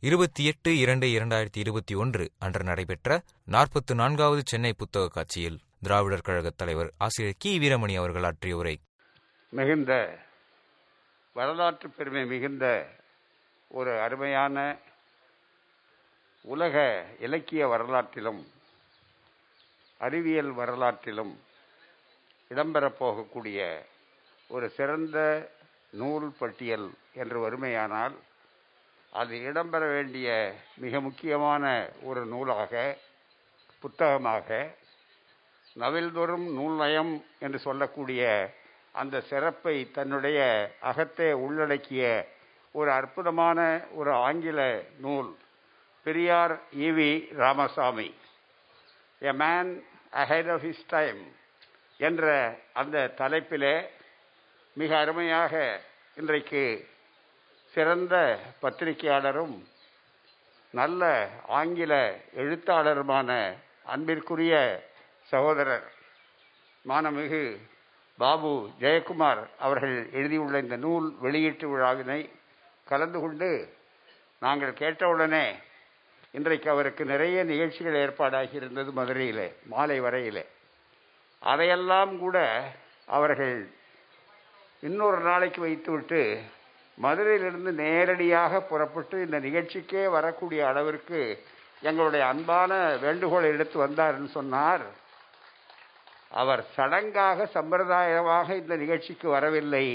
இருபத்தி எட்டு இரண்டு இரண்டாயிரத்தி இருபத்தி ஒன்று அன்று நடைபெற்ற நாற்பத்து நான்காவது சென்னை புத்தக காட்சியில் திராவிடர் கழகத் தலைவர் ஆசிரியர் கி. வீரமணி அவர்கள் ஆற்றிய உரை. மிகுந்த வரலாற்று பெருமை மிகுந்த ஒரு அருமையான உலக இலக்கிய வரலாற்றிலும் அறிவியல் வரலாற்றிலும் இடம்பெறப் போகக்கூடிய ஒரு சிறந்த நூல் பட்டியல் என்று வறுமையானால் அது இடம்பெற வேண்டிய மிக முக்கியமான ஒரு நூலாக புத்தகமாக நவில்தோறும் நூல் நயம் என்று சொல்லக்கூடிய அந்த சிறப்பை தன்னுடைய அகத்தே உள்ளடக்கிய ஒரு அற்புதமான ஒரு ஆங்கில நூல் Periyar E V Ramasamy. A man ahead of his time என்ற அந்த தலைப்பிலே மிக அருமையாக இன்றைக்கு சிறந்த பத்திரிகையாளரும் நல்ல ஆங்கில எழுத்தாளருமான அன்பிற்குரிய சகோதரர் மானமிகு பாபு ஜெயக்குமார் அவர்கள் எழுதியுள்ள இந்த நூல் வெளியீட்டு விழாவினை கலந்து கொண்டு நாங்கள் கேட்டவுடனே இன்றைக்கு அவருக்கு நிறைய நிகழ்ச்சிகள் ஏற்பாடாகி இருந்தது மதுரையில் மாலை வரையிலே. அதையெல்லாம் கூட அவர்கள் இன்னொரு நாளைக்கு வைத்துவிட்டு மதுரையிலிருந்து நேரடியாக புறப்பட்டு இந்த நிகழ்ச்சிக்கே வரக்கூடிய அளவிற்கு எங்களுடைய அன்பான வேண்டுகோளை எடுத்து வந்தார்னு சொன்னார். அவர் சடங்காக சம்பிரதாயமாக இந்த நிகழ்ச்சிக்கு வரவில்லை.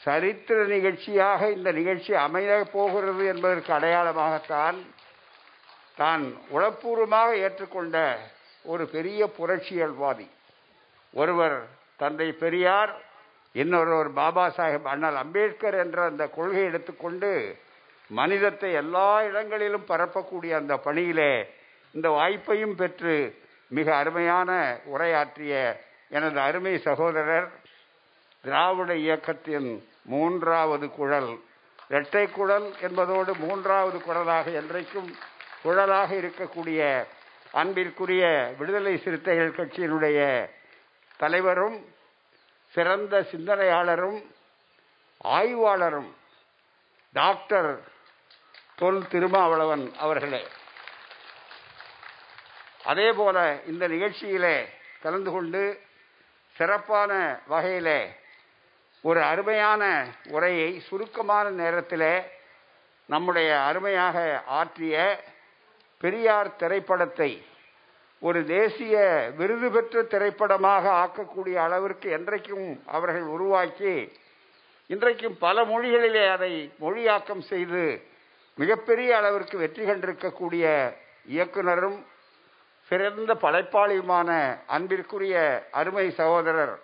சரித்திர நிகழ்ச்சியாக இந்த நிகழ்ச்சி அமைய போகிறது என்பதற்கு அடையாளமாகத்தான் தான் உளப்பூர்வமாக ஏற்றுக்கொண்ட ஒரு பெரிய புரட்சியல்வாதி. ஒருவர் தந்தை பெரியார் இன்னொருவர் பாபா சாஹேப் அண்ணல் அம்பேத்கர் என்ற அந்த கொள்கையை எடுத்துக்கொண்டு மனிதத்தை எல்லா இடங்களிலும் பரப்பக்கூடிய அந்த பணியிலே இந்த வாய்ப்பையும் பெற்று மிக அருமையான உரையாற்றிய எனது அருமை சகோதரர் திராவிட இயக்கத்தின் மூன்றாவது குழல். இரட்டை குழல் என்பதோடு மூன்றாவது குழலாக என்றைக்கும் குழலாக இருக்கக்கூடிய அன்பிற்குரிய விடுதலை சிறுத்தைகள் கட்சியினுடைய தலைவரும் சிறந்த சிந்தனையாளரும் ஆய்வாளரும் டாக்டர் தொல் திருமாவளவன் அவர்களே. அதே போல இந்த நிகழ்ச்சியிலே கலந்து கொண்டு சிறப்பான வகையிலே ஒரு அருமையான உரையை சுருக்கமான நேரத்தில் நம்முடைய அருமையாக ஆற்றிய பெரியார் திரைப்படத்தை ஒரு தேசிய விருது பெற்ற திரைப்படமாக ஆக்கக்கூடிய அளவிற்கு என்றைக்கும் அவர்கள் உருவாக்கி இன்றைக்கும் பல மொழிகளிலே அதை மொழியாக்கம் செய்து மிகப்பெரிய அளவிற்கு வெற்றி கண்டிருக்கக்கூடிய இயக்குனரும் சிறந்த படைப்பாளியுமான அன்பிற்குரிய அருமை சகோதரர்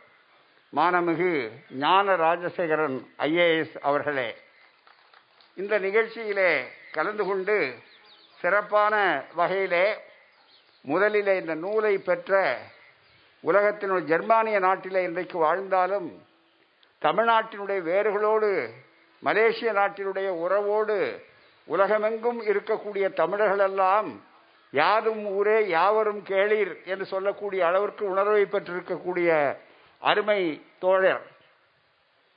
மானமிகு ஞான ராஜசேகரன் ஐஏஎஸ் அவர்களே. இந்த நிகழ்ச்சியிலே கலந்து கொண்டு சிறப்பான வகையிலே முதலில் இந்த நூலை பெற்ற உலகத்தினுடைய ஜெர்மானிய நாட்டிலே இன்றைக்கு வாழ்ந்தாலும் தமிழ்நாட்டினுடைய வேர்களோடு மலேசிய நாட்டினுடைய உறவோடு உலகமெங்கும் இருக்கக்கூடிய தமிழர்களெல்லாம் யாதும் ஊரே யாவரும் கேளீர் என்று சொல்லக்கூடிய அளவிற்கு உணர்வை பெற்றிருக்கக்கூடிய அருமை தோழர்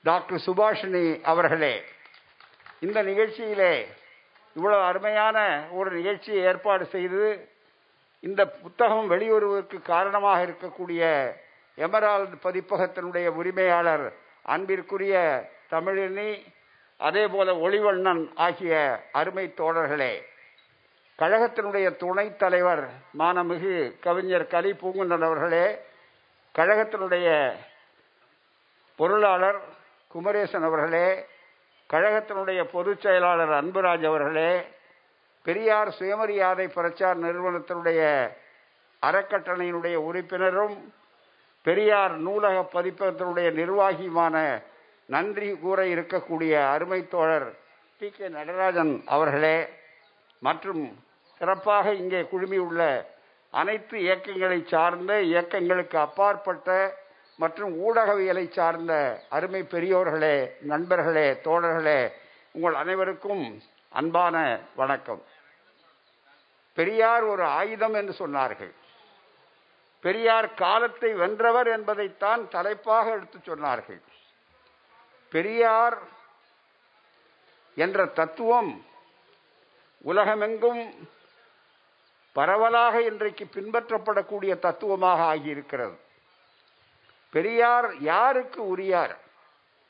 டாக்டர் சுபாஷினி அவர்களே. இந்த நிகழ்ச்சியிலே இவ்வளவு அருமையான ஒரு நிகழ்ச்சியை ஏற்பாடு செய்து இந்த புத்தகம் வெளிவருவதற்கு காரணமாக இருக்கக்கூடிய எமரால்டு பதிப்பகத்தினுடைய உரிமையாளர் அன்பிற்குரிய தமிழினி அதே போல ஒளிவண்ணன் ஆகிய அருமை தோழர்களே கழகத்தினுடைய துணைத் தலைவர் மானமிகு கவிஞர் கலி பூங்குன்றன் அவர்களே கழகத்தினுடைய பொருளாளர் குமரேசன் அவர்களே கழகத்தினுடைய பொதுச் செயலாளர் அன்புராஜ் அவர்களே பெரியார் சுயமரியாதை பிரச்சார நிறுவனத்தினுடைய அறக்கட்டளையினுடைய உறுப்பினரும் பெரியார் நூலக பதிப்பகத்தினுடைய நிர்வாகியுமான நன்றி கூற இருக்கக்கூடிய அருமை தோழர் டி. கே. நடராஜன் அவர்களே மற்றும் சிறப்பாக இங்கே குழுமியுள்ள அனைத்து இயக்கங்களை சார்ந்த இயக்கங்களுக்கு அப்பாற்பட்ட மற்றும் ஊடகவியலை சார்ந்த அருமை பெரியோர்களே நண்பர்களே தோழர்களே உங்கள் அனைவருக்கும் அன்பான வணக்கம். பெரியார் ஒரு ஆயுதம் என்று சொன்னார்கள். பெரியார் காலத்தை வென்றவர் என்பதைத்தான் தலைப்பாக எடுத்து சொன்னார்கள். பெரியார் என்ற தத்துவம் உலகமெங்கும் பரவலாக இன்றைக்கு பின்பற்றப்படக்கூடிய தத்துவமாக ஆகியிருக்கிறது. பெரியார் யாருக்கு உரியார்?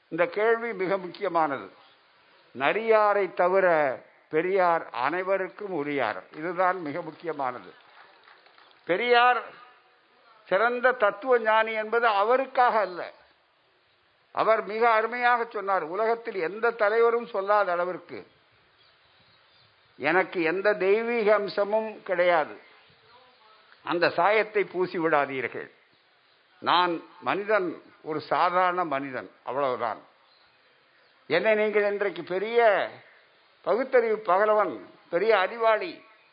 இந்த கேள்வி மிக முக்கியமானது. நரியாரை தவிர பெரியார் அனைவருக்கும் உரியார் இதுதான் மிக முக்கியமானது. பெரியார் சிறந்த தத்துவ ஞானி என்பது அவருக்காக அல்ல. அவர் மிக அருமையாக சொன்னார் உலகத்தில் எந்த தலைவரும் சொல்லாத அளவிற்கு எனக்கு எந்த தெய்வீக அம்சமும் கிடையாது. அந்த சாயத்தை பூசி விடாதீர்கள். நான் மனிதன் ஒரு சாதாரண மனிதன் அவ்வளவுதான். என்னை நீங்கள் இன்றைக்கு பெரிய பகுத்தறிவு பகலவன் பெரிய அறிவாளி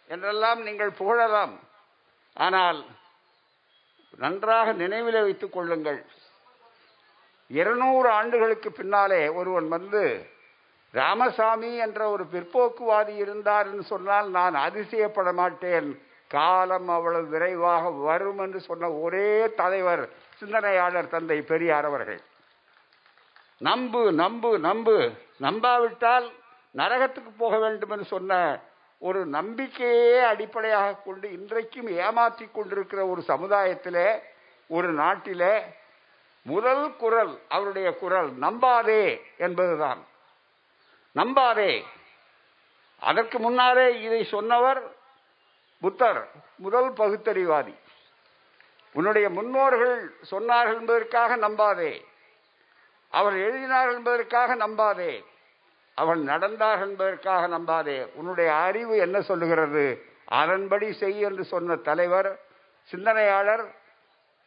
என்றெல்லாம் நீங்கள் புகழலாம். ஆனால் நன்றாக நினைவில் வைத்துக் கொள்ளுங்கள். இருநூறு ஆண்டுகளுக்கு பின்னாலே ஒருவன் வந்து ராமசாமி என்ற ஒரு பிற்போக்குவாதி இருந்தார் என்று சொன்னால் நான் அதிசயப்பட மாட்டேன். காலம் அவ்வளவு விரைவாக வரும் என்று சொன்ன ஒரே தலைவர் சிந்தனையாளர் தந்தை பெரியார் அவர்கள். நம்பு நம்பு நம்பு. நம்பாவிட்டால் நரகத்துக்கு போக வேண்டும் என்று சொன்ன ஒரு நம்பிக்கையே அடிப்படையாக கொண்டு இன்றைக்கும் ஏமாற்றி கொண்டிருக்கிற ஒரு சமுதாயத்தில் ஒரு நாட்டிலே முதல் குரல் அவருடைய குரல் நம்பாதே என்பதுதான். நம்பாதே. அதற்கு முன்னாலே இதை சொன்னவர் புத்தர் முதல் பகுத்தறிவாதி. உன்னுடைய முன்னோர்கள் சொன்னார்கள் என்பதற்காக நம்பாதே. அவர் எழுதினார்கள் என்பதற்காக நம்பாதே. அவன் நடந்தார்கள் என்பதற்காக நம்பாதே. உன்னுடைய அறிவு என்ன சொல்லுகிறது? அதன்படி செய் என்று சொன்ன தலைவர் சிந்தனையாளர்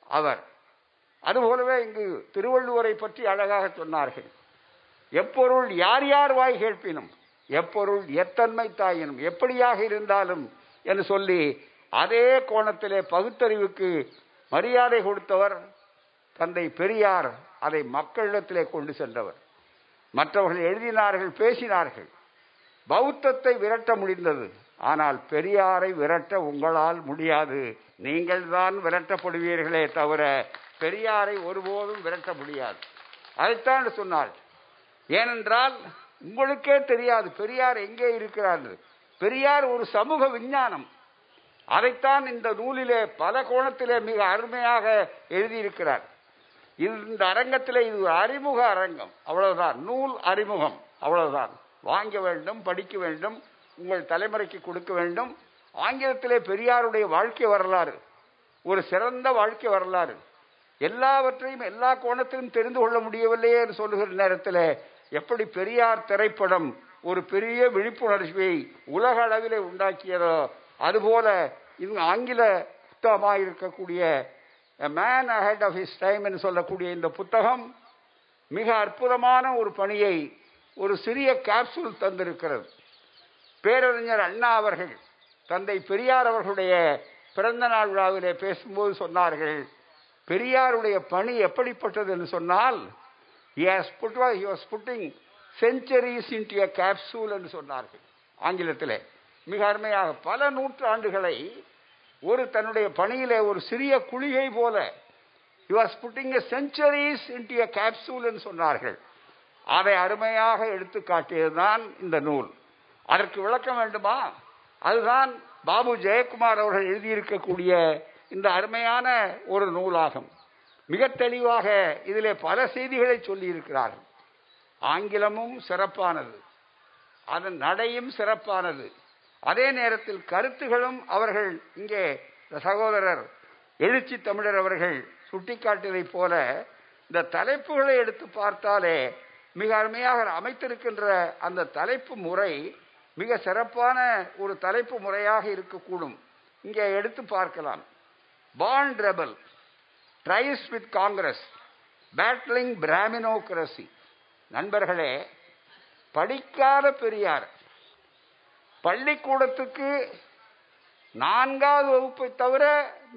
அவர். அதுபோலவே இங்கு திருவள்ளுவரை பற்றி அழகாக சொன்னார்கள். எப்பொருள் யார் யார் வாய் கேட்பினும் எப்பொருள் எத்தன்மை தாயினும் எப்படியாக இருந்தாலும் என்று சொல்லி அதே கோணத்திலே பகுத்தறிவுக்கு மரியாதை கொடுத்தவர் தந்தை பெரியார். அதை மக்களிடத்திலே கொண்டு சென்றவர். மற்றவர்கள் எழுதினார்கள் பேசினார்கள். பௌத்தத்தை விரட்ட முடிந்தது. ஆனால் பெரியாரை விரட்ட உங்களால் முடியாது. நீங்கள் தான் விரட்டப்படுவீர்களே தவிர பெரியாரை ஒருபோதும் விரட்ட முடியாது. அதைத்தான் சொன்னார் ஏனென்றால் உங்களுக்கே தெரியாது பெரியார் எங்கே இருக்கிறார் பெரியார் ஒரு சமூக விஞ்ஞானம். அதைத்தான் இந்த நூலிலே பல கோணத்திலே மிக அருமையாக எழுதியிருக்கிறார். இந்த அரங்கத்தில் இது ஒரு அறிமுக அரங்கம். அவ்வளவுதான். நூல் அறிமுகம். அவ்வளவுதான். வாங்க வேண்டும் படிக்க வேண்டும் உங்கள் தலைமுறைக்கு கொடுக்க வேண்டும். ஆங்கிலத்திலே பெரியாருடைய வாழ்க்கை வரலாறு ஒரு சிறந்த வாழ்க்கை வரலாறு. எல்லாவற்றையும் எல்லா கோணத்திலும் தெரிந்து கொள்ள முடியவில்லையே என்று சொல்லுகிற நேரத்தில் எப்படி பெரியார் திரைப்படம் ஒரு பெரிய விழிப்புணர்ச்சியை உலக அளவிலே உண்டாக்கியதோ அதுபோல இது ஆங்கில புத்தகமாக இருக்கக்கூடிய man ahead of his time என்று சொல்லக்கூடிய இந்த புத்தகம் மிக அற்புதமான ஒரு பணியை ஒரு சிறிய கேப்சூல் தந்திருக்கிறது. பேரறிஞர் அண்ணா அவர்கள் தந்தை பெரியார் அவர்களுடைய பிறந்த நாள் விழாவிலே பேசும்போது சொன்னார்கள் பெரியாருடைய பணி எப்படிப்பட்டது? என்று சொன்னால் he has put he was putting centuries என்று சொன்னார்கள் ஆங்கிலத்திலே. மிக அருமையாக பல நூற்றாண்டுகளை ஒரு தன்னுடைய பணியிலே ஒரு சிறிய குழிகை போல. You are putting a centuries into a capsule என்று சொன்னார்கள். அதை அருமையாக எடுத்து காட்டியதுதான் இந்த நூல். அதற்கு விளக்கம் வேண்டுமா? அதுதான் பாபு ஜெயக்குமார் அவர்கள் எழுதியிருக்கக்கூடிய இந்த அருமையான ஒரு நூலாகும். மிக தெளிவாக இதிலே பல செய்திகளை சொல்லியிருக்கிறார்கள். ஆங்கிலமும் சிறப்பானது. அதன் நடையும் சிறப்பானது. அதே நேரத்தில் கருத்துகளும் அவர்கள் இங்கே சகோதரர் எழுச்சி தமிழர் அவர்கள் சுட்டிக்காட்டியதைப் போல இந்த தலைப்புகளை எடுத்து பார்த்தாலே மிக அருமையாக அமைத்திருக்கின்ற அந்த தலைப்பு முறை மிக சிறப்பான ஒரு தலைப்பு முறையாக இருக்கக்கூடும். இங்கே எடுத்து பார்க்கலாம். Bond rebel tries with Congress battling Brahminocracy நண்பர்களே படிக்காத பெரியார் பள்ளிக்கூடத்துக்கு நான்காவது வகுப்பை தவிர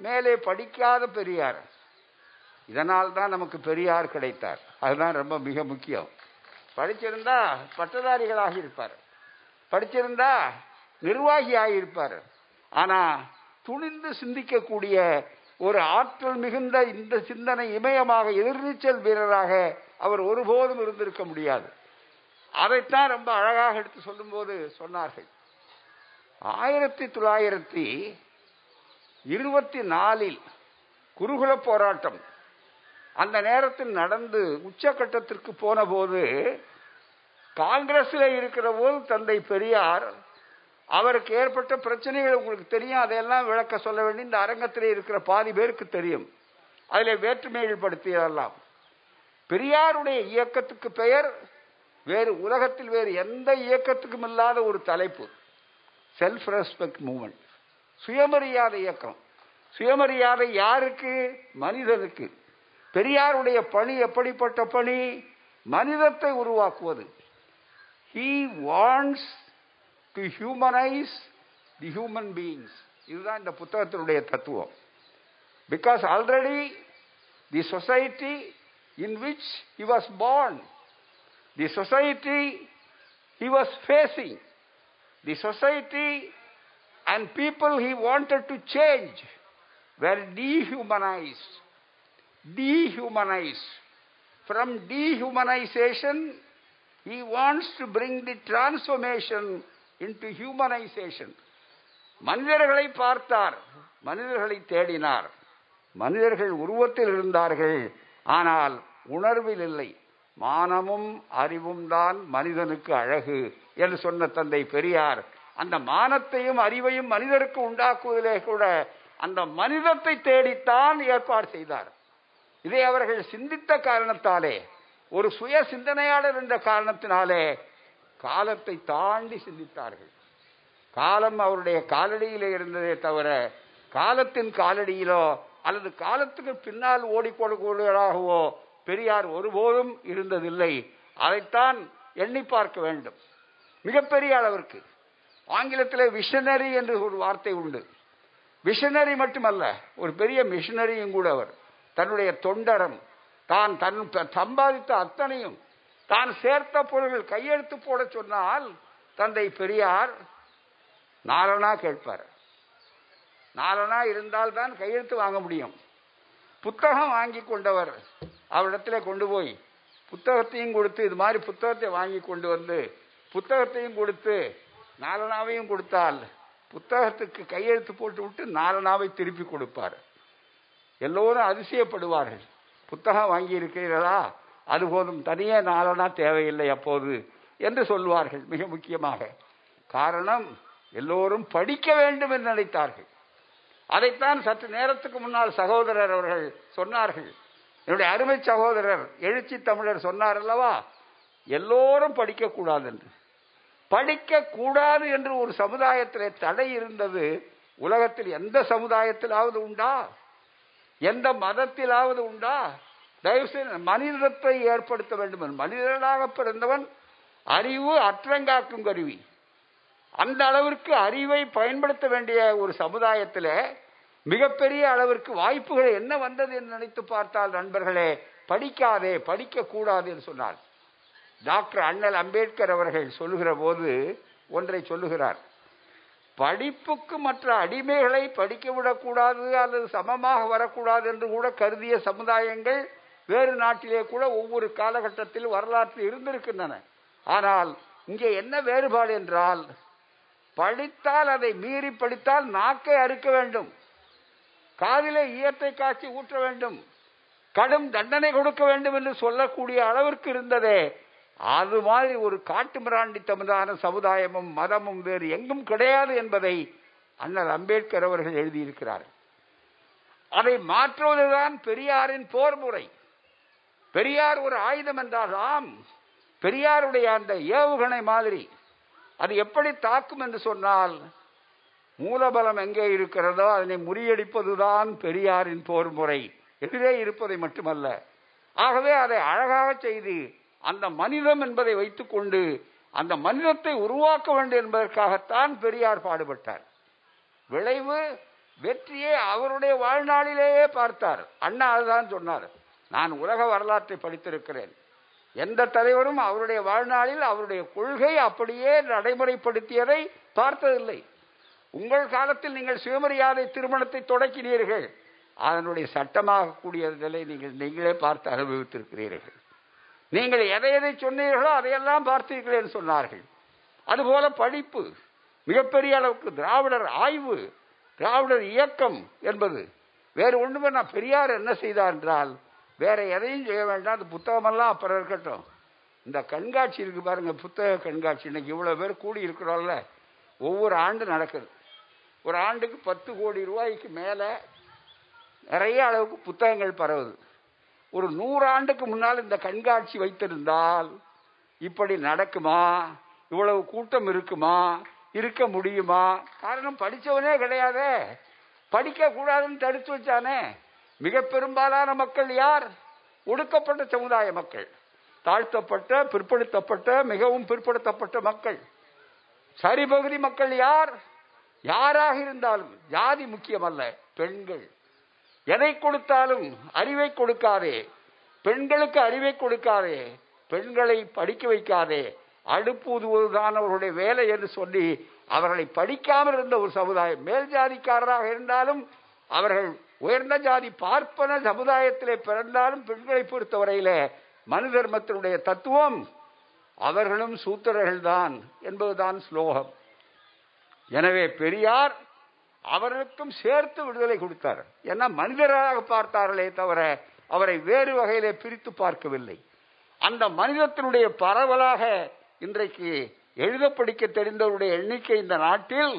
மேலே படிக்காத பெரியார். இதனால் தான் நமக்கு பெரியார் கிடைத்தார். அதுதான் ரொம்ப மிக முக்கியம். படிச்சிருந்தா பட்டதாரிகளாக இருப்பார். படிச்சிருந்தா நிர்வாகி ஆகியிருப்பார் ஆனால் துணிந்து சிந்திக்கக்கூடிய ஒரு ஆற்றல் மிகுந்த இந்த சிந்தனை இமயமாக எதிர்நீச்சல் வீரராக அவர் ஒருபோதும் இருந்திருக்க முடியாது. அதைத்தான் ரொம்ப அழகாக எடுத்து சொல்லும்போது சொன்னார்கள். ஆயிரத்தி தொள்ளாயிரத்தி இருபத்தி நாலில் குருகுல போராட்டம். அந்த நேரத்தில் நடந்து உச்சக்கட்டத்திற்கு போன போது காங்கிரஸில் இருக்கிற போது தந்தை பெரியார் அவருக்கு ஏற்பட்ட பிரச்சனைகள் உங்களுக்கு தெரியும் அதையெல்லாம் விளக்க சொல்ல வேண்டி இந்த அரங்கத்தில் இருக்கிற பாதி பேருக்கு தெரியும். அதில் வேற்றுமைகள் படுத்தியதெல்லாம் பெரியாருடைய இயக்கத்துக்கு பெயர் வேறு உலகத்தில் வேறு எந்த இயக்கத்துக்கும் இல்லாத ஒரு தலைப்பு. செல்ஃப் ரெஸ்பெக்ட் மூமெண்ட் சுயமரியாதை இயக்கம். சுயமரியாதை யாருக்கு? மனிதனுக்கு. பெரியாருடைய பணி எப்படிப்பட்ட பணி? மனிதத்தை உருவாக்குவது. He wants to humanise the human beings இதுதான் இந்த புத்தகத்தினுடைய தத்துவம். Because already the society in which he was born the society he was facing The society and people he wanted to change were dehumanized. Dehumanized. From dehumanization, he wants to bring the transformation into humanization. மனிதர்களை பார்த்தார் மனிதர்களை தேடினார் மனிதர்கள் உருவத்தில் இருந்தார்கள் ஆனால் உணர்வில் இல்லை மானமும் அறிவும் தான் மனிதனுக்கு அழகு என்று சொன்ன தந்தை பெரியார் அந்த மானத்தையும் அறிவையும் மனிதருக்கு உண்டாக்குவதிலே கூட அந்த மனிதத்தை தேடித்தான் ஏற்பாடு செய்தார். இதை அவர்கள் சிந்தித்த காரணத்தாலே ஒரு சுய சிந்தனையாளர் என்ற காரணத்தினாலே காலத்தை தாண்டி சிந்தித்தார்கள். காலம் அவருடைய காலடியிலே இருந்ததே தவிர காலத்தின் காலடியிலோ அல்லது காலத்துக்கு பின்னால் ஓடிக்கொடுக்கூடியவராகவோ பெரியார் ஒருபோதும் இருந்ததில்லை. அதைத்தான் எண்ணி பார்க்க வேண்டும். மிகப்பெரிய அளவிற்கு. ஆங்கிலத்தில் விஷனரி என்று ஒரு வார்த்தை உண்டு. விஷனரி மட்டுமல்ல ஒரு பெரிய மிஷனரியும் கூட அவர். தன்னுடைய தொண்டரம் தான் தன் சம்பாதித்த அத்தனையும் தான் சேர்த்த பொருள்கள் கையெழுத்து போட சொன்னால் தந்தை பெரியார் நாலனா கேட்பார். நாலனா இருந்தால் தான் கையெழுத்து வாங்க முடியும். புத்தகம் வாங்கி கொண்டவர் அவரிடத்துல கொண்டு போய் புத்தகத்தையும் கொடுத்து இது மாதிரி புத்தகத்தை வாங்கி கொண்டு வந்து புத்தகத்தையும் கொடுத்து நாலனாவையும் கொடுத்தால் புத்தகத்துக்கு கையெழுத்து போட்டு விட்டு நாலனாவை திருப்பி கொடுப்பார். எல்லோரும் அதிசயப்படுவார்கள். புத்தகம் வாங்கி இருக்கிறீர்களா அது போதும். தனியே நாலனா தேவையில்லை அப்போது என்று சொல்வார்கள் மிக முக்கியமாக. காரணம் எல்லோரும் படிக்க வேண்டும் என்று நினைத்தார்கள். அதைத்தான் சற்று நேரத்துக்கு முன்னால் சகோதரர் அவர்கள் சொன்னார்கள். என்னுடைய அருமை சகோதரர் எழுச்சி தமிழர் சொன்னார் அல்லவா? எல்லோரும் படிக்கக்கூடாது என்று. படிக்க கூடாது என்று ஒரு சமுதாயத்திலே தடை இருந்தது உலகத்தில் எந்த சமுதாயத்திலாவது உண்டா? எந்த மதத்திலாவது உண்டா? தயவுசெய்து மனிதத்தை ஏற்படுத்த வேண்டும் மனிதனாக பிறந்தவன் அறிவு அற்றங்காக்கும் கருவி. அந்த அளவிற்கு அறிவை பயன்படுத்த வேண்டிய ஒரு சமுதாயத்தில் மிகப்பெரிய அளவிற்கு வாய்ப்புகள் என்ன வந்தது என்று நினைத்து பார்த்தால் நண்பர்களே படிக்காதே படிக்க கூடாது என்று சொன்னார். டாக்டர் அண்ணல் அம்பேத்கர் அவர்கள் சொல்லுகிற போது ஒன்றை சொல்லுகிறார். படிப்புக்கு மற்ற அடிமைகளை படிக்க விடக்கூடாது அல்லது சமமாக வரக்கூடாது என்று கூட கருதிய சமுதாயங்கள் வேறு நாட்டிலே கூட ஒவ்வொரு காலகட்டத்தில் வரலாற்றில் இருந்திருக்கின்றன. ஆனால் இங்கே என்ன வேறுபாடு என்றால் படித்தால் அதை மீறி படித்தால் நாக்கை அறுக்க வேண்டும். காதிலே ஈயத்தை காட்சி ஊற்ற வேண்டும். கடும் தண்டனை கொடுக்க வேண்டும் என்று சொல்லக்கூடிய அளவிற்கு இருந்ததே அது மாதிரி ஒரு காட்டு தமிழான சமுதாயமும் மதமும் வேறு எங்கும் கிடையாது என்பதை அண்ணல் அம்பேத்கர் அவர்கள் எழுதியிருக்கிறார். அதை மாற்றுவதுதான் பெரியாரின் போர் முறை. பெரியார் ஒரு ஆயுதம் என்றால் ஆம். பெரியாருடைய அந்த ஏவுகணை மாதிரி. அது எப்படி தாக்கும் என்று சொன்னால் மூலபலம் எங்கே இருக்கிறதோ அதனை முறியடிப்பதுதான் பெரியாரின் போர் முறை. எதிரே இருப்பதை மட்டுமல்ல. ஆகவே அதை அழகாக செய்து அந்த மனிதம் என்பதை வைத்துக்கொண்டு அந்த மனிதத்தை உருவாக்க வேண்டும் என்பதற்காகத்தான் பெரியார் பாடுபட்டார். விளைவு வெற்றியை அவருடைய வாழ்நாளிலேயே பார்த்தார். அண்ணா அதுதான் சொன்னார் நான் உலக வரலாற்றை படித்திருக்கிறேன். எந்த தலைவரும் அவருடைய வாழ்நாளில் அவருடைய கொள்கை அப்படியே நடைமுறைப்படுத்தியதை பார்த்ததில்லை. உங்கள் காலத்தில் நீங்கள் சுயமரியாதை திருமணத்தை தொடக்கினீர்கள். அதனுடைய சட்டமாக கூடிய நிலை நீங்கள் நீங்களே பார்த்து அனுபவித்திருக்கிறீர்கள். நீங்கள் எதை எதை சொன்னீர்களோ அதையெல்லாம் பார்த்தீர்கள் என்று சொன்னார்கள். அதுபோல படிப்பு மிகப்பெரிய அளவுக்கு திராவிடர் ஆய்வு திராவிடர் இயக்கம் என்பது. வேறு ஒன்றுமே நான் பெரியார் என்ன செய்தார் என்றால் வேற எதையும் செய்ய வேண்டாம் அந்த புத்தகமெல்லாம் அப்புறம் இருக்கட்டும். இந்த கண்காட்சி இருக்கு பாருங்க புத்தக கண்காட்சி. இன்னைக்கு இவ்வளோ பேர் கூடி இருக்கிறோம்ல. ஒவ்வொரு ஆண்டு நடக்குது. ஒரு ஆண்டுக்கு பத்து கோடி ரூபாய்க்கு மேலே நிறைய அளவுக்கு புத்தகங்கள் பரவுது. ஒரு நூறாண்டுக்கு முன்னால் இந்த கண்காட்சி வைத்திருந்தால் இப்படி நடக்குமா? இவ்வளவு கூட்டம் இருக்குமா? இருக்க முடியுமா? காரணம் படிச்சவனே கிடையாதே. படிக்க கூடாதுன்னு தடுத்து வச்சானே. மிக பெரும்பாலான மக்கள் யார்? ஒடுக்கப்பட்ட சமுதாய மக்கள். தாழ்த்தப்பட்ட பிற்படுத்தப்பட்ட மிகவும் பிற்படுத்தப்பட்ட மக்கள். சரிபகுதி மக்கள் யார்? யாராக இருந்தாலும் ஜாதி முக்கியமல்ல பெண்கள். எதை கொடுத்தாலும் அறிவை கொடுக்காதே. பெண்களுக்கு அறிவை கொடுக்காதே. பெண்களை படிக்க வைக்காதே. அடுப்புதுவதுதான் அவர்களுடைய வேலை என்று சொல்லி அவர்களை படிக்காமல் இருந்த ஒரு சமுதாயம். மேல் ஜாதிக்காரராக இருந்தாலும் அவர்கள் உயர்ந்த ஜாதி பார்ப்பன சமுதாயத்திலே பிறந்தாலும் பெண்களை பொறுத்தவரையில மனு தர்மத்தினுடைய தத்துவம் அவர்களும் சூத்திரர்கள்தான் என்பதுதான் ஸ்லோகம். எனவே பெரியார் அவர்களுக்கும் சேர்த்து விடுதலை கொடுத்தார். ஏன்னா மனிதராக பார்த்தார்களே தவிர அவரை வேறு வகையிலே பிரித்து பார்க்கவில்லை. அந்த மனிதத்தினுடைய பரவலாக இன்றைக்கு எழுத படிக்க தெரிந்தவருடைய எண்ணிக்கை இந்த நாட்டில்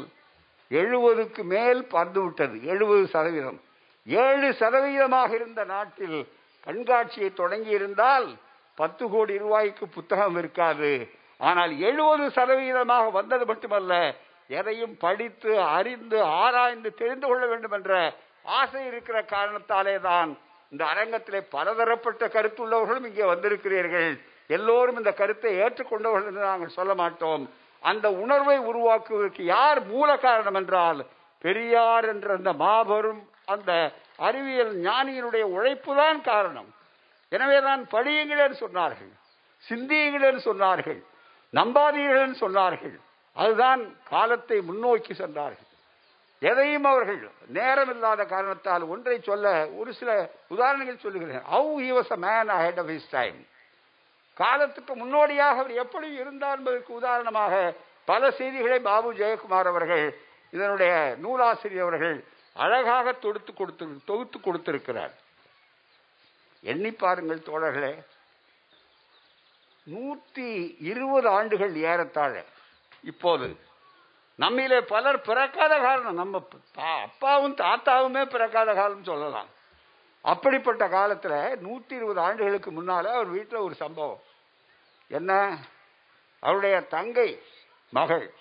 எழுபதுக்கு மேல் பறந்து விட்டது. எழுபது சதவீதம். ஏழு சதவீதமாக இருந்த நாட்டில் கண்காட்சியை தொடங்கி இருந்தால் பத்து கோடி ரூபாய்க்கு புத்தகம் இருக்காது. ஆனால் எழுபது சதவீதமாக வந்தது மட்டுமல்ல எதையும் படித்து அறிந்து ஆராய்ந்து தெரிந்து கொள்ள வேண்டும் என்ற ஆசை இருக்கிற காரணத்தாலே தான் இந்த அரங்கத்திலே பலதரப்பட்ட கருத்துள்ளவர்களும் இங்கே வந்திருக்கிறீர்கள். எல்லோரும் இந்த கருத்தை ஏற்றுக்கொண்டவர்கள் என்று நாங்கள் சொல்ல மாட்டோம். அந்த உணர்வை உருவாக்குவதற்கு யார் மூல காரணம் என்றால் பெரியார் என்ற அந்த மாபெரும் அந்த அறிவியல் ஞானியினுடைய உழைப்பு தான் காரணம். எனவேதான் படியுங்கள் சொன்னார்கள் சிந்தியுங்கள் சொன்னார்கள் நம்பாதீர்கள் சொன்னார்கள். அதுதான் காலத்தை முன்னோக்கி சென்றார்கள். எதையும் அவர்கள் நேரம் இல்லாத காரணத்தால் ஒன்றை சொல்ல ஒரு சில உதாரணங்கள் சொல்லுகிறேன். How he was a man head of his time காலத்துக்கு முன்னோடியாக அவர் எப்படி இருந்தார் என்பதற்கு உதாரணமாக பல செய்திகளை பாபு ஜெயக்குமார் அவர்கள் இதனுடைய நூலாசிரியர் அவர்கள் அழகாக தொடுத்து கொடுத்து தொகுத்து கொடுத்திருக்கிறார். எண்ணி பாருங்கள் தோழர்களே. நூற்றி இருபது ஆண்டுகள் ஏறத்தாழ இப்போது நம்மிலே பலர் பிறக்காத காரணம் நம்ம பா- அப்பாவும் தாத்தாவுமே பிறக்காத காலம் சொல்லலாம். அப்படிப்பட்ட காலத்துல நூத்தி இருபது ஆண்டுகளுக்கு முன்னால அவர் வீட்டில் ஒரு சம்பவம். என்ன? அவருடைய தங்கை மகள்.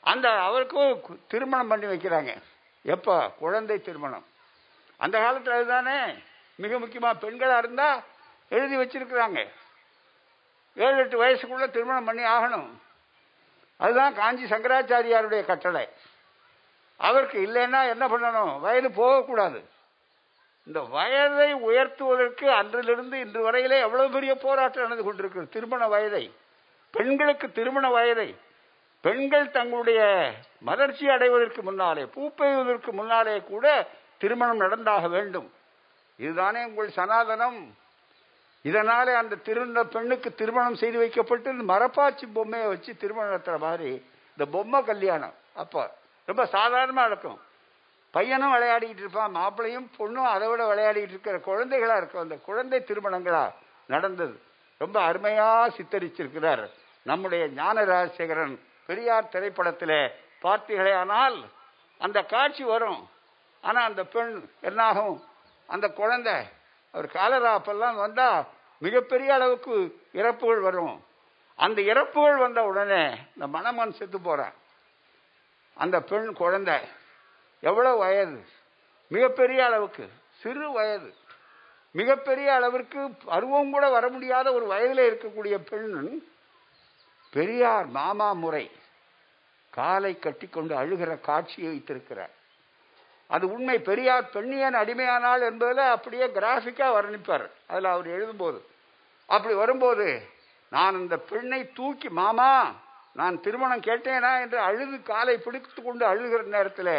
அந்த அவருக்கும் திருமணம் பண்ணி வைக்கிறாங்க. எப்போ? குழந்தை திருமணம். அந்த காலத்தில் அதுதானே? மிக முக்கியமாக பெண்களாக இருந்தால் எழுதி வச்சிருக்கிறாங்க. ஏழு எட்டு வயசுக்குள்ள திருமணம் பண்ணி ஆகணும். அதுதான் காஞ்சி சங்கராச்சாரியாருடைய கட்டளை. அவருக்கு இல்லைன்னா என்ன பண்ணணும்? வயது போகக்கூடாது. இந்த வயதை உயர்த்துவதற்கு அன்றிலிருந்து இன்று வரையிலே எவ்வளவு பெரிய போராட்டம் நடந்து கொண்டிருக்கிறது? திருமண வயதை. பெண்களுக்கு திருமண வயதை. பெண்கள் தங்களுடைய மலர்ச்சி அடைவதற்கு முன்னாலே பூப்பெய்வதற்கு முன்னாலே கூட திருமணம் நடந்தாக வேண்டும். இதுதானே உங்கள் சனாதனம்? இதனாலே அந்த திருந்த பெண்ணுக்கு திருமணம் செய்து வைக்கப்பட்டு இந்த மரப்பாச்சி பொம்மையை வச்சு திருமணம் நடத்துற மாதிரி இந்த பொம்மை கல்யாணம். அப்போ ரொம்ப சாதாரணமாக நடக்கும். பையனும் விளையாடிக்கிட்டு இருப்பான் மாப்பிள்ளையும் பொண்ணும் அதை விட விளையாடிக்கிட்டு இருக்கிற குழந்தைகளா இருக்கும் அந்த குழந்தை திருமணங்களா நடந்தது. ரொம்ப அருமையா சித்தரிச்சிருக்கிறார் நம்முடைய ஞான ராஜசேகரன் பெரியார் திரைப்படத்தில் பார்த்தீர்களே ஆனால் அந்த காட்சி வரும். ஆனா அந்த பெண் என்னாகும்? அந்த குழந்தை அவர் காலரா அப்பெல்லாம் வந்தால் மிகப்பெரிய அளவுக்கு இறப்புகள் வரும். அந்த இறப்புகள் வந்த உடனே இந்த மணமன் செத்து போகிறான் அந்த பெண் குழந்தை எவ்வளோ வயது? மிகப்பெரிய அளவுக்கு சிறு வயது. மிகப்பெரிய அளவிற்கு பருவம் கூட வர முடியாத ஒரு வயதில் இருக்கக்கூடிய பெண் பெரியார் மாமா முறை காலை கட்டிக்கொண்டு அழுகிற காட்சியை வைத்திருக்கிறார். அது உண்மை. பெரியார் பெண்ணியன் அடிமையானாள் என்பதில் அப்படியே கிராஃபிக்காக வர்ணிப்பார். அதில் அவர் எழுதும்போது. அப்படி வரும்போது நான் இந்த பெண்ணை தூக்கி மாமா நான் திருமணம் கேட்டேனா? என்று அழுது காலை பிடித்து கொண்டு அழுகிற நேரத்தில்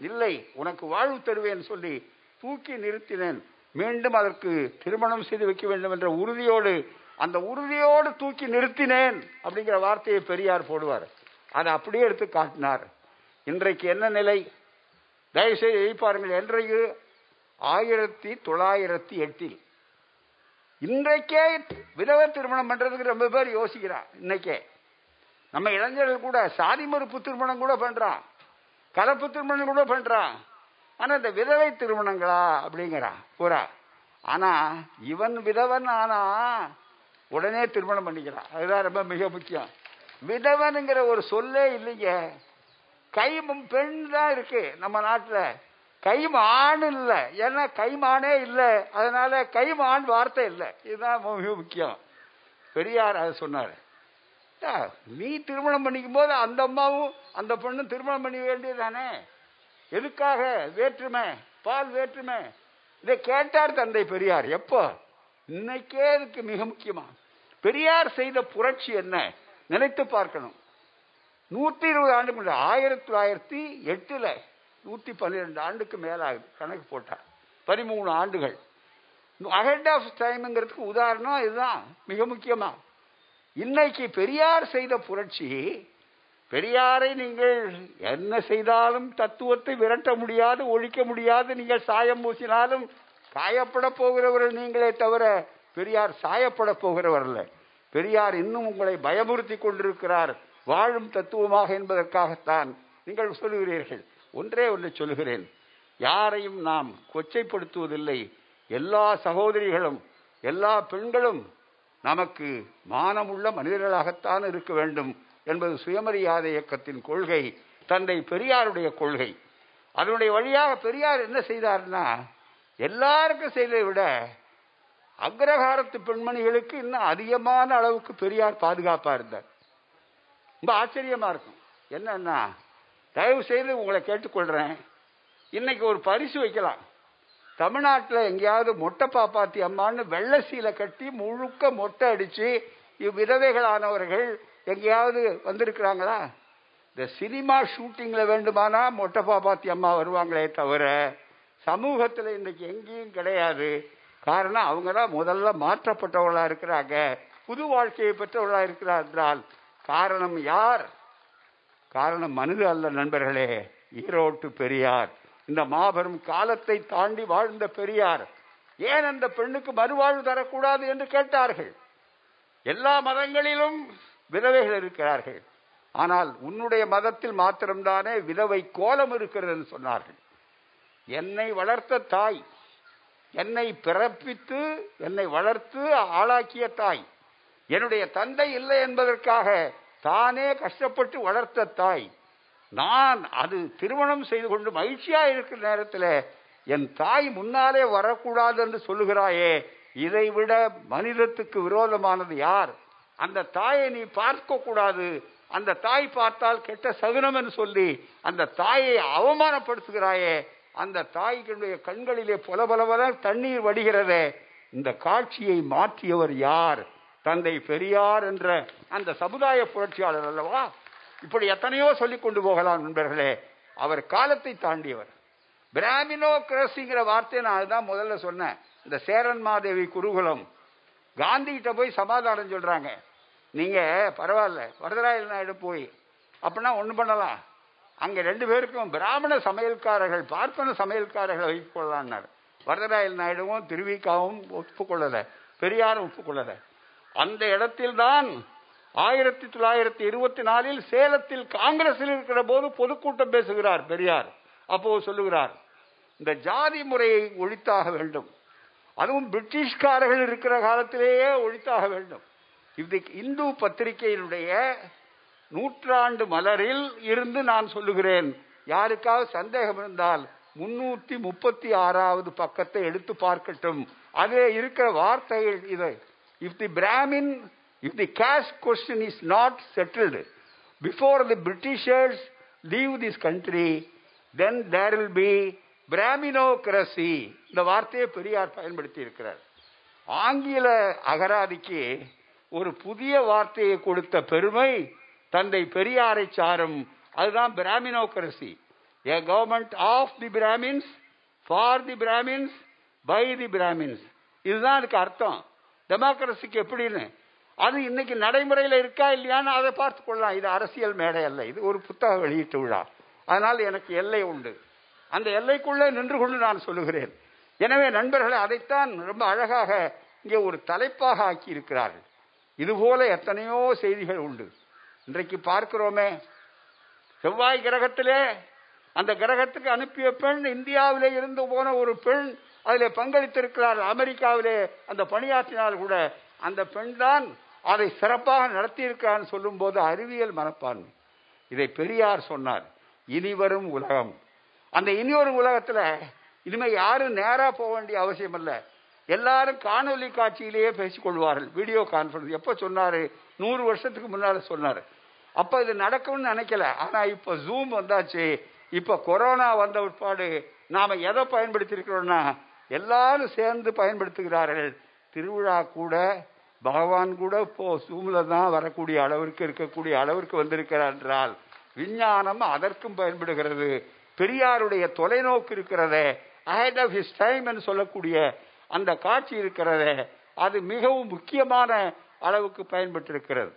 இல்லை உனக்கு வாழ்வு தருவேன் சொல்லி தூக்கி நிறுத்தினேன். மீண்டும் அதற்கு திருமணம் செய்து வைக்க வேண்டும் என்ற உறுதியோடு அந்த உறுதியோடு தூக்கி நிறுத்தினேன் அப்படிங்கிற வார்த்தையை பெரியார் போடுவார். அதை அப்படியே எடுத்து காட்டினார். இன்றைக்கு என்ன நிலை? தயவுசெய்து எழுதி பாருங்கள் என்றைக்கு? ஆயிரத்தி தொள்ளாயிரத்தி எட்டில். இன்றைக்கே விதவை திருமணம் பண்றதுக்கு ரொம்ப பேர் யோசிக்கிறான் இன்னைக்கே நம்ம இளைஞர்கள் கூட சாதி மறுப்பு திருமணம் கூட பண்றான். கலப்பு திருமணம் கூட பண்றான். ஆனா இந்த விதவை திருமணங்களா அப்படிங்கிறான் பூரா ஆனா இவன் விதவன் ஆனா உடனே திருமணம் பண்ணிக்கிறான். அதுதான் ரொம்ப மிக முக்கியம். விதவனுங்கிற ஒரு சொல்லே இல்லைங்க. கைமம் பெண் தான் இருக்கு நம்ம நாட்டில். கைமான் இல்லை. ஏன்னா கைமானே இல்லை. அதனால கைமான் வார்த்தை இல்லை. இதுதான் மிக முக்கியம். பெரியார் அதை சொன்னார். நீ திருமணம் பண்ணிக்கும் போது அந்த அம்மாவும் அந்த பொண்ணும் திருமணம் பண்ணி வேண்டியதானே எதுக்காக? வேற்றுமை. பால் வேற்றுமை. இதை கேட்டார் தந்தை பெரியார். எப்போ? இன்னைக்கே இதுக்கு மிக முக்கியமா. பெரியார் செய்த புரட்சி என்ன? நினைத்து பார்க்கணும். நூற்றி இருபது ஆண்டு முன்னாடி ஆயிரத்தி தொள்ளாயிரத்தி எட்டில் நூற்றி பன்னிரெண்டு ஆண்டுக்கு மேலாகுது கணக்கு போட்டார். பதிமூணு ஆண்டுகள். அஹெட் ஆஃப் டைம்ங்கிறதுக்கு உதாரணம் இதுதான் மிக முக்கியமாக இன்னைக்கு பெரியார் செய்த புரட்சி பெரியாரை நீங்கள் என்ன செய்தாலும் தத்துவத்தை விரட்ட முடியாது ஒழிக்க முடியாது நீங்கள் சாயம் பூசினாலும் காயப்பட போகிறவர்கள் நீங்களே தவிர பெரியார் சாயப்பட போகிறவர்கள் பெரியார் இன்னும் உங்களை பயமுறுத்தி கொண்டிருக்கிறார். வாழும் தத்துவமாக என்பதற்காகத்தான் நீங்கள் சொல்லுகிறீர்கள். ஒன்றே ஒன்று சொல்லுகிறேன். யாரையும் நாம் கொச்சைப்படுத்துவதில்லை. எல்லா சகோதரிகளும் எல்லா பெண்களும் நமக்கு மானமுள்ள மனிதர்களாகத்தான் இருக்க வேண்டும் என்பது சுயமரியாதை இயக்கத்தின் கொள்கை தந்தை பெரியாருடைய கொள்கை. அதனுடைய வழியாக பெரியார் என்ன செய்தார்னா எல்லாருக்கும் செய்ததை விட அக்ரஹாரத்து பெண்மணிகளுக்கு இன்னும் அதிகமான அளவுக்கு பெரியார் பாதுகாப்பாக இருந்தார். ரொம்ப ஆச்சரியமா இருக்கும். என்னன்னா தயவு செய்து உங்களை கேட்டுக்கொள்றேன். இன்னைக்கு ஒரு பரிசு வைக்கலாம். தமிழ்நாட்டில் எங்கேயாவது மொட்டை பாப்பாத்தி அம்மான்னு வெள்ளை சீலை கட்டி முழுக்க மொட்டை அடிச்சு இவ்விதவைகளானவர்கள் எங்கேயாவது வந்திருக்கிறாங்களா? இந்த சினிமா ஷூட்டிங்கில் வேண்டுமானா மொட்டை பாப்பாத்தி அம்மா வருவாங்களே தவிர சமூகத்தில் இன்னைக்கு எங்கேயும் கிடையாது. காரணம் அவங்க தான் முதல்ல மாற்றப்பட்டவர்களாக இருக்கிறாங்க. புது வாழ்க்கையை பெற்றவர்களாக இருக்கிறார்களால் காரணம் யார்? காரணம் மனித அல்ல நண்பர்களே. ஈரோட்டு பெரியார். இந்த மாபெரும் காலத்தை தாண்டி வாழ்ந்த பெரியார். ஏன் அந்த பெண்ணுக்கு மறுவாழ்வு தரக்கூடாது என்று கேட்டார்கள்? எல்லா மதங்களிலும் விதவைகள் இருக்கிறார்கள். ஆனால் உன்னுடைய மதத்தில் மாத்திரம்தானே விதவை கோலம் இருக்கிறது என்று சொன்னார்கள். என்னை வளர்த்த தாய் என்னை பிறப்பித்து என்னை வளர்த்து ஆளாக்கிய தாய். என்னுடைய தந்தை இல்லை என்பதற்காக தானே கஷ்டப்பட்டு வளர்த்த தாய். நான் அது திருமணம் செய்து கொண்டு மகிழ்ச்சியா இருக்கிற நேரத்தில் என் தாய் முன்னாலே வரக்கூடாது என்று சொல்லுகிறாயே இதைவிட மனிதத்துக்கு விரோதமானது யார்? அந்த தாயை நீ பார்க்க கூடாது அந்த தாய் பார்த்தால் கெட்ட சகுனம் என்று சொல்லி அந்த தாயை அவமானப்படுத்துகிறாயே அந்த தாய்களுடைய கண்களிலே பொலபலவன தண்ணீர் வடிகிறதே இந்த காட்சியை மாற்றியவர் யார்? தந்தை பெரியார் என்ற அந்த சமுதாய புரட்சியாளர் அல்லவா? இப்படி எத்தனையோ சொல்லிக் கொண்டு போகலாம் நண்பர்களே. அவர் காலத்தை தாண்டியவர். பிராமினோ கிரசிங்கிற வார்த்தையை நான் அதுதான் முதல்ல சொன்னேன். இந்த சேரன் மாதேவி குருகுலம். காந்திகிட்ட போய் சமாதானம் சொல்றாங்க. நீங்க பரவாயில்ல வரதராயல் நாயுடு போய். அப்படின்னா ஒன்று பண்ணலாம். அங்க ரெண்டு பேருக்கும் பிராமண சமையல்காரர்கள் பார்ப்பன சமையல்காரர்களை வைத்துக் கொள்ளலாம்னாரு. வரதராயல் நாயுடுவும் திருவிக்காவும் ஒப்புக்கொள்ளலை. பெரியாரும் ஒப்புக்கொள்ளலை. அந்த இடத்தில்தான் ஆயிரத்தி தொள்ளாயிரத்தி இருபத்தி நாலில் சேலத்தில் காங்கிரஸில் இருக்கிற போது பொதுக்கூட்டம் பேசுகிறார் பெரியார். அப்போ சொல்லுகிறார் இந்த ஜாதி முறையை ஒழித்தாக வேண்டும். அதுவும் பிரிட்டிஷ்காரர்கள் இருக்கிற காலத்திலேயே ஒழித்தாக வேண்டும். இது இந்து பத்திரிகையினுடைய நூற்றாண்டு மலரில் இருந்து நான் சொல்லுகிறேன். யாருக்காவது சந்தேகம் இருந்தால் முன்னூத்தி முப்பத்தி ஆறாவது பக்கத்தை எடுத்து பார்க்கட்டும். அதில் இருக்கிற வார்த்தைகள் இதை if the Brahmin if the caste question is not settled before the Britishers leave this country then there will be Brahminocracy இந்த வார்த்தையை பெரியார் பயன்படுத்தி இருக்கிறார் ஆங்கில அகராதிக்கு ஒரு புதிய வார்த்தையை கொடுத்த பெருமை தந்தை பெரியாரை சாரும். அதுதான் Brahminocracy a government of the Brahmins for the Brahmins by the Brahmins இதுதான் அதுக்கு அர்த்தம். டெமோக்ரஸிக்கு எப்படின்னு? அது இன்னைக்கு நடைமுறையில் இருக்கா இல்லையான்னு அதை பார்த்து கொள்ளலாம். இது அரசியல் மேடை அல்ல. இது ஒரு புத்தக வெளியீட்டு விழா. அதனால் எனக்கு எல்லை உண்டு. அந்த எல்லைக்குள்ளே நின்று கொண்டு நான் சொல்லுகிறேன். எனவே நண்பர்கள் அதைத்தான் ரொம்ப அழகாக இங்கே ஒரு தலைப்பாக ஆக்கி இருக்கிறார்கள் இதுபோல எத்தனையோ செய்திகள் உண்டு. இன்றைக்கு பார்க்கிறோமே செவ்வாய் கிரகத்திலே அந்த கிரகத்துக்கு அனுப்பிய பெண் இந்தியாவிலே இருந்து போன ஒரு பெண் அதில் பங்களித்திருக்கிறார். அமெரிக்காவிலே அந்த பணியாற்றினால் கூட அந்த பெண் தான் அதை சிறப்பாக நடத்தியிருக்கிறான்னு சொல்லும்போது அறிவியல் மனப்பான்மை. இதை பெரியார் சொன்னார். இனிவரும் உலகம். அந்த இனிவரும் உலகத்தில் இனிமேல் இனிமே யாரும் நேராக போக வேண்டிய அவசியம் இல்லை. எல்லாரும் காணொலி காட்சியிலேயே பேசிக்கொள்வார்கள் வீடியோ கான்ஃபரன்ஸ் எப்போ சொன்னார்? நூறு வருஷத்துக்கு முன்னால் சொன்னார். அப்போ இது நடக்கும்னு நினைக்கல. ஆனால் இப்போ ஜூம் வந்தாச்சு. இப்ப கொரோனா வந்த உட்பாடு நாம எதை பயன்படுத்தியிருக்கிறோம்னா எல்லாரும் சேர்ந்து பயன்படுத்துகிறார்கள். திருவிழா கூட பகவான் கூட இப்போ சூமில் தான் வரக்கூடிய அளவிற்கு இருக்கக்கூடிய அளவிற்கு வந்திருக்கிறார் என்றால் விஞ்ஞானம் அதற்கும் பயன்படுகிறது. பெரியாருடைய தொலைநோக்கு இருக்கிறதே அஹெட் ஆஃப் ஹிஸ் டைம் என்று சொல்லக்கூடிய அந்த காட்சி இருக்கிறதே அது மிகவும் முக்கியமான அளவுக்கு பயன்பட்டிருக்கிறது.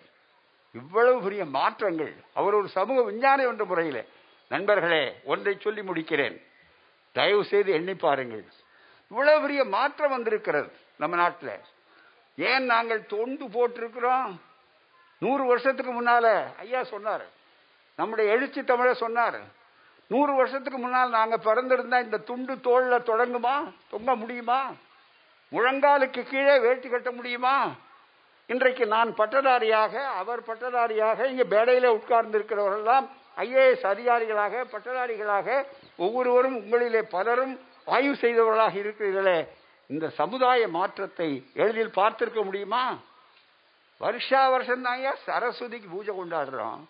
இவ்வளவு பெரிய மாற்றங்கள். அவர் ஒரு சமூக விஞ்ஞானி என்ற முறையில். நண்பர்களே ஒன்றை சொல்லி முடிக்கிறேன். தயவு செய்து எண்ணி பாருங்கள். இவ்வளவு பெரிய மாற்றம் வந்திருக்கிறது நம்ம நாட்டில். ஏன் நாங்கள் தொண்டு போட்டிருக்கிறோம்? நூறு வருஷத்துக்கு முன்னால ஐயா சொன்னார். நம்முடைய எழுச்சி தமிழ சொன்னார். நூறு வருஷத்துக்கு முன்னால் நாங்க பிறந்திருந்தா இந்த துண்டு தோல்ல தொடங்குமா? தொங்க முடியுமா? முழங்காலுக்கு கீழே வேட்டி கட்ட முடியுமா? இன்றைக்கு நான் பட்டதாரியாக அவர் பட்டதாரியாக இங்க பேடையில உட்கார்ந்துருக்கிறவரெல்லாம் ஐஏஎஸ் அதிகாரிகளாக பட்டதாரிகளாக ஒவ்வொருவரும் உங்களிலே பலரும் ஆய்வு செய்தவர்களாக இருக்கிறீர்களே. இந்த சமுதாய மாற்றத்தை எளிதில் பார்த்திருக்க முடியுமா? வருஷா வருஷம் சரஸ்வதிக்கு பூஜை கொண்டாடுறோம்.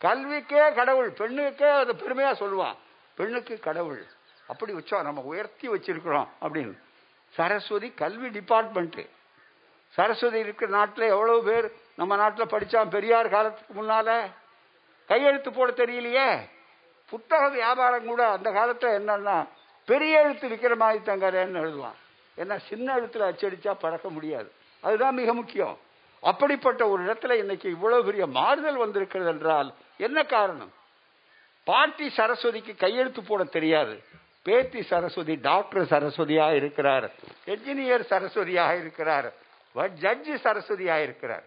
கல்விக்கே கடவுள் பெண்ணுக்கே அதை பெருமையாக சொல்லுவான். பெண்ணுக்கு கடவுள். அப்படி வச்சோம் நம்ம உயர்த்தி வச்சிருக்கிறோம் அப்படின்னு. சரஸ்வதி கல்வி டிபார்ட்மெண்ட்டு சரஸ்வதி இருக்கிற நாட்டில் எவ்வளவு பேர் நம்ம நாட்டில் படித்தான் பெரியார் காலத்துக்கு முன்னால? கையெழுத்து போட தெரியலையே. புத்தக வியாபாரம் கூட அந்த காலத்தில் என்னன்னா பெரிய எழுத்து விற்கிற மாதிரி தங்கறேன்னு எழுதுவான். ஏன்னா சின்ன எழுத்துல அச்சடிச்சா பறக்க முடியாது. அதுதான் மிக முக்கியம். அப்படிப்பட்ட ஒரு இடத்துல இன்னைக்கு இவ்வளவு பெரிய மாறுதல் வந்திருக்கிறது என்றால் என்ன காரணம்? பாட்டி சரஸ்வதிக்கு கையெழுத்து போட தெரியாது. பேத்தி சரஸ்வதி டாக்டர் சரஸ்வதியா இருக்கிறார். என்ஜினியர் சரஸ்வதியாக இருக்கிறார். ஜட்ஜி சரஸ்வதியாக இருக்கிறார்.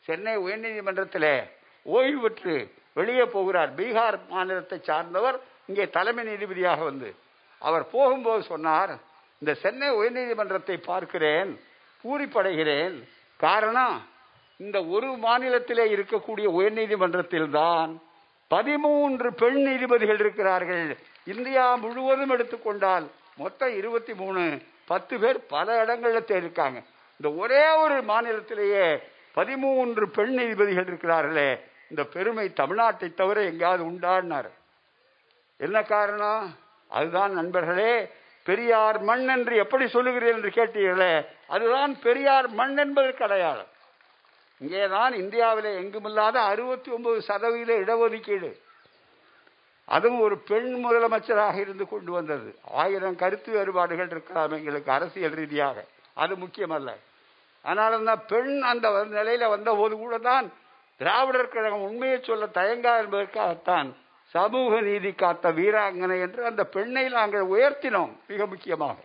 சென்னை உயர்நீதிமன்றத்தில் ஓய்வு பெற்று வெளியே போகிறார். பீகார் மாநிலத்தை சார்ந்தவர் இங்கே தலைமை நீதிபதியாக வந்து அவர் போகும்போது சொன்னார் இந்த சென்னை உயர்நீதிமன்றத்தை பார்க்கிறேன் பூரிப்படைகிறேன். காரணம் இந்த ஒரு மாநிலத்திலே இருக்கக்கூடிய உயர்நீதிமன்றத்தில் தான் பதிமூன்று பெண் நீதிபதிகள் இருக்கிறார்கள். இந்தியா முழுவதும் எடுத்துக்கொண்டால் மொத்தம் இருபத்தி மூணு பத்து பேர் பல இடங்களில் இருக்காங்க இந்த ஒரே ஒரு மாநிலத்திலேயே பதிமூன்று பெண் நீதிபதிகள் இருக்கிறார்களே இந்த பெருமை தமிழ்நாட்டை தவிர எங்கேயாவது உண்டாடினார் என்ன காரணம்? அதுதான் நண்பர்களே பெரியார் மண் என்று எப்படி சொல்லுகிறீர்கள் என்று கேட்டீர்களே அதுதான் பெரியார் மண் என்பதற்கு அடையாளம். இங்கேதான் இந்தியாவிலே எங்குமில்லாத அறுபத்தி ஒன்பது சதவீத இடஒதுக்கீடு. அதுவும் ஒரு பெண் முதலமைச்சராக இருந்து கொண்டு வந்தது. ஆயிரம் கருத்து வேறுபாடுகள் இருக்கலாம் எங்களுக்கு அரசியல் ரீதியாக. அது முக்கியமல்ல. ஆனால் தான் பெண் அந்த நிலையில வந்த போது கூட தான் திராவிடர் கழகம் உண்மையை சொல்ல தயங்கா என்பதற்காகத்தான் சமூக நீதி காத்த வீராங்கனை என்று அந்த பெண்ணை நாங்கள் உயர்த்தினோம் மிக முக்கியமாக.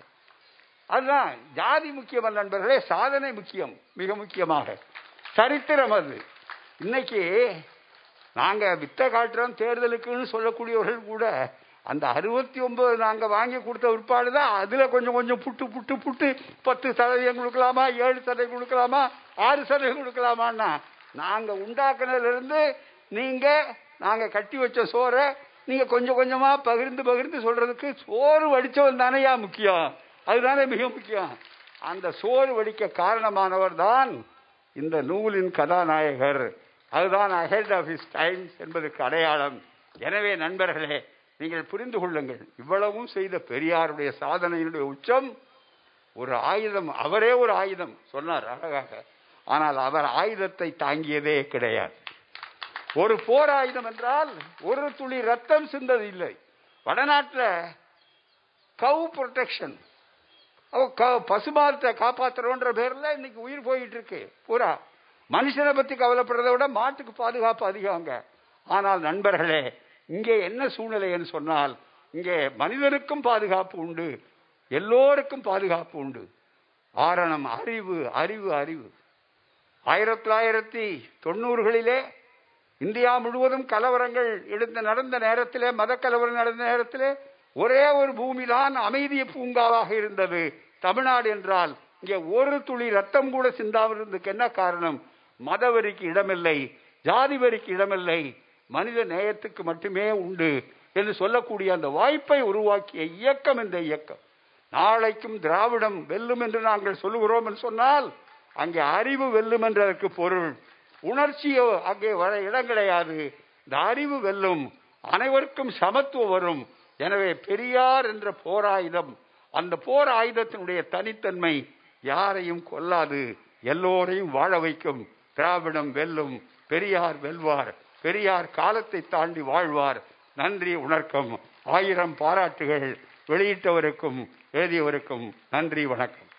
அதுதான் ஜாதி முக்கியம் நண்பர்களே சாதனை முக்கியம் மிக முக்கியமாக. சரித்திரம் அது. இன்னைக்கு நாங்கள் வித்த காட்டுறோம் தேர்தலுக்குன்னு சொல்லக்கூடியவர்கள் கூட அந்த அறுபத்தி ஒன்பது நாங்கள் வாங்கி கொடுத்த விற்பாடு தான் அதில் கொஞ்சம் கொஞ்சம் புட்டு புட்டு புட்டு பத்து சதவீதம் கொடுக்கலாமா ஏழு சதவீதம் கொடுக்கலாமா ஆறு சதவீதம் கொடுக்கலாமான்னா நாங்க உண்டாக்குனதுலேருந்து நீங்கள் நீங்க நாங்க கட்டி வச்ச சோறை நீங்க கொஞ்சம் கொஞ்சமா பகிர்ந்து பகிர்ந்து சொல்றதுக்கு சோறு வடிச்சவன் தானேயா முக்கியம். அதுதானே மிக முக்கியம். அந்த சோறு வடிக்க காரணமானவர் தான் இந்த நூலின் கதாநாயகர். அதுதான் அஹெட் ஆஃப் இஸ் டைம்ஸ் என்பதற்கு அடையாளம். எனவே நண்பர்களே நீங்கள் புரிந்து கொள்ளுங்கள். இவ்வளவும் செய்த பெரியாருடைய சாதனையினுடைய உச்சம் ஒரு ஆயுதம் அவரே ஒரு ஆயுதம் சொன்னார் அழகாக. ஆனால் அவர் ஆயுதத்தை தாங்கியதே கிடையாது. ஒரு போர் ஆயுதம் என்றால் ஒரு துளி ரத்தம் சிந்தது இல்லை வடநாட்டில் கவு ப்ரொடெக்ஷன் பசுமாரத்தை காப்பாற்றுறோன்ற பேர்ல இன்னைக்கு உயிர் போயிட்டு இருக்கு பூரா. மனுஷனை பத்தி கவலைப்படுறதை விட மாட்டுக்கு பாதுகாப்பு அதிகங்க ஆனால் நண்பர்களே இங்கே என்ன சூழ்நிலைன்னு சொன்னால் இங்கே மனிதனுக்கும் பாதுகாப்பு உண்டு எல்லோருக்கும் பாதுகாப்பு உண்டு. ஆரணம் அறிவு அறிவு அறிவு. ஆயிரத்தி தொள்ளாயிரத்தி தொண்ணூறுகளிலே இந்தியா முழுவதும் கலவரங்கள் எடுத்து நடந்த நேரத்திலே மத கலவரம் நடந்த நேரத்திலே ஒரே ஒரு பூமிதான் அமைதிய பூங்காவாக இருந்தது. தமிழ்நாடு என்றால் இங்கே ஒரு துளி ரத்தம் கூட சிந்தாமல் இருந்ததுக்கு என்ன காரணம்? மதவெறிக்கு இடமில்லை ஜாதி வரிக்கு இடமில்லை மனித நேயத்துக்கு மட்டுமே உண்டு என்று சொல்லக்கூடிய அந்த வாய்ப்பை உருவாக்கிய இயக்கம் இந்த இயக்கம். நாளைக்கும் திராவிடம் வெல்லும் என்று நாங்கள் சொல்லுகிறோம் என்று சொன்னால் அங்கே அறிவு வெல்லும் என்றதற்கு பொருள். உணர்ச்சியோ அங்கே வர இடம் கிடையாது. இந்த அறிவு வெல்லும் அனைவருக்கும் சமத்துவம் வரும். எனவே பெரியார் என்ற போர் ஆயுதம் அந்த போர் ஆயுதத்தினுடைய தனித்தன்மை யாரையும் கொல்லாது எல்லோரையும் வாழ வைக்கும். திராவிடம் வெல்லும் பெரியார் வெல்வார். பெரியார் காலத்தை தாண்டி வாழ்வார். நன்றி உணர்க்கும் ஆயிரம் பாராட்டுகள் வெளியிட்டவருக்கும் எழுதியவருக்கும் நன்றி வணக்கம்.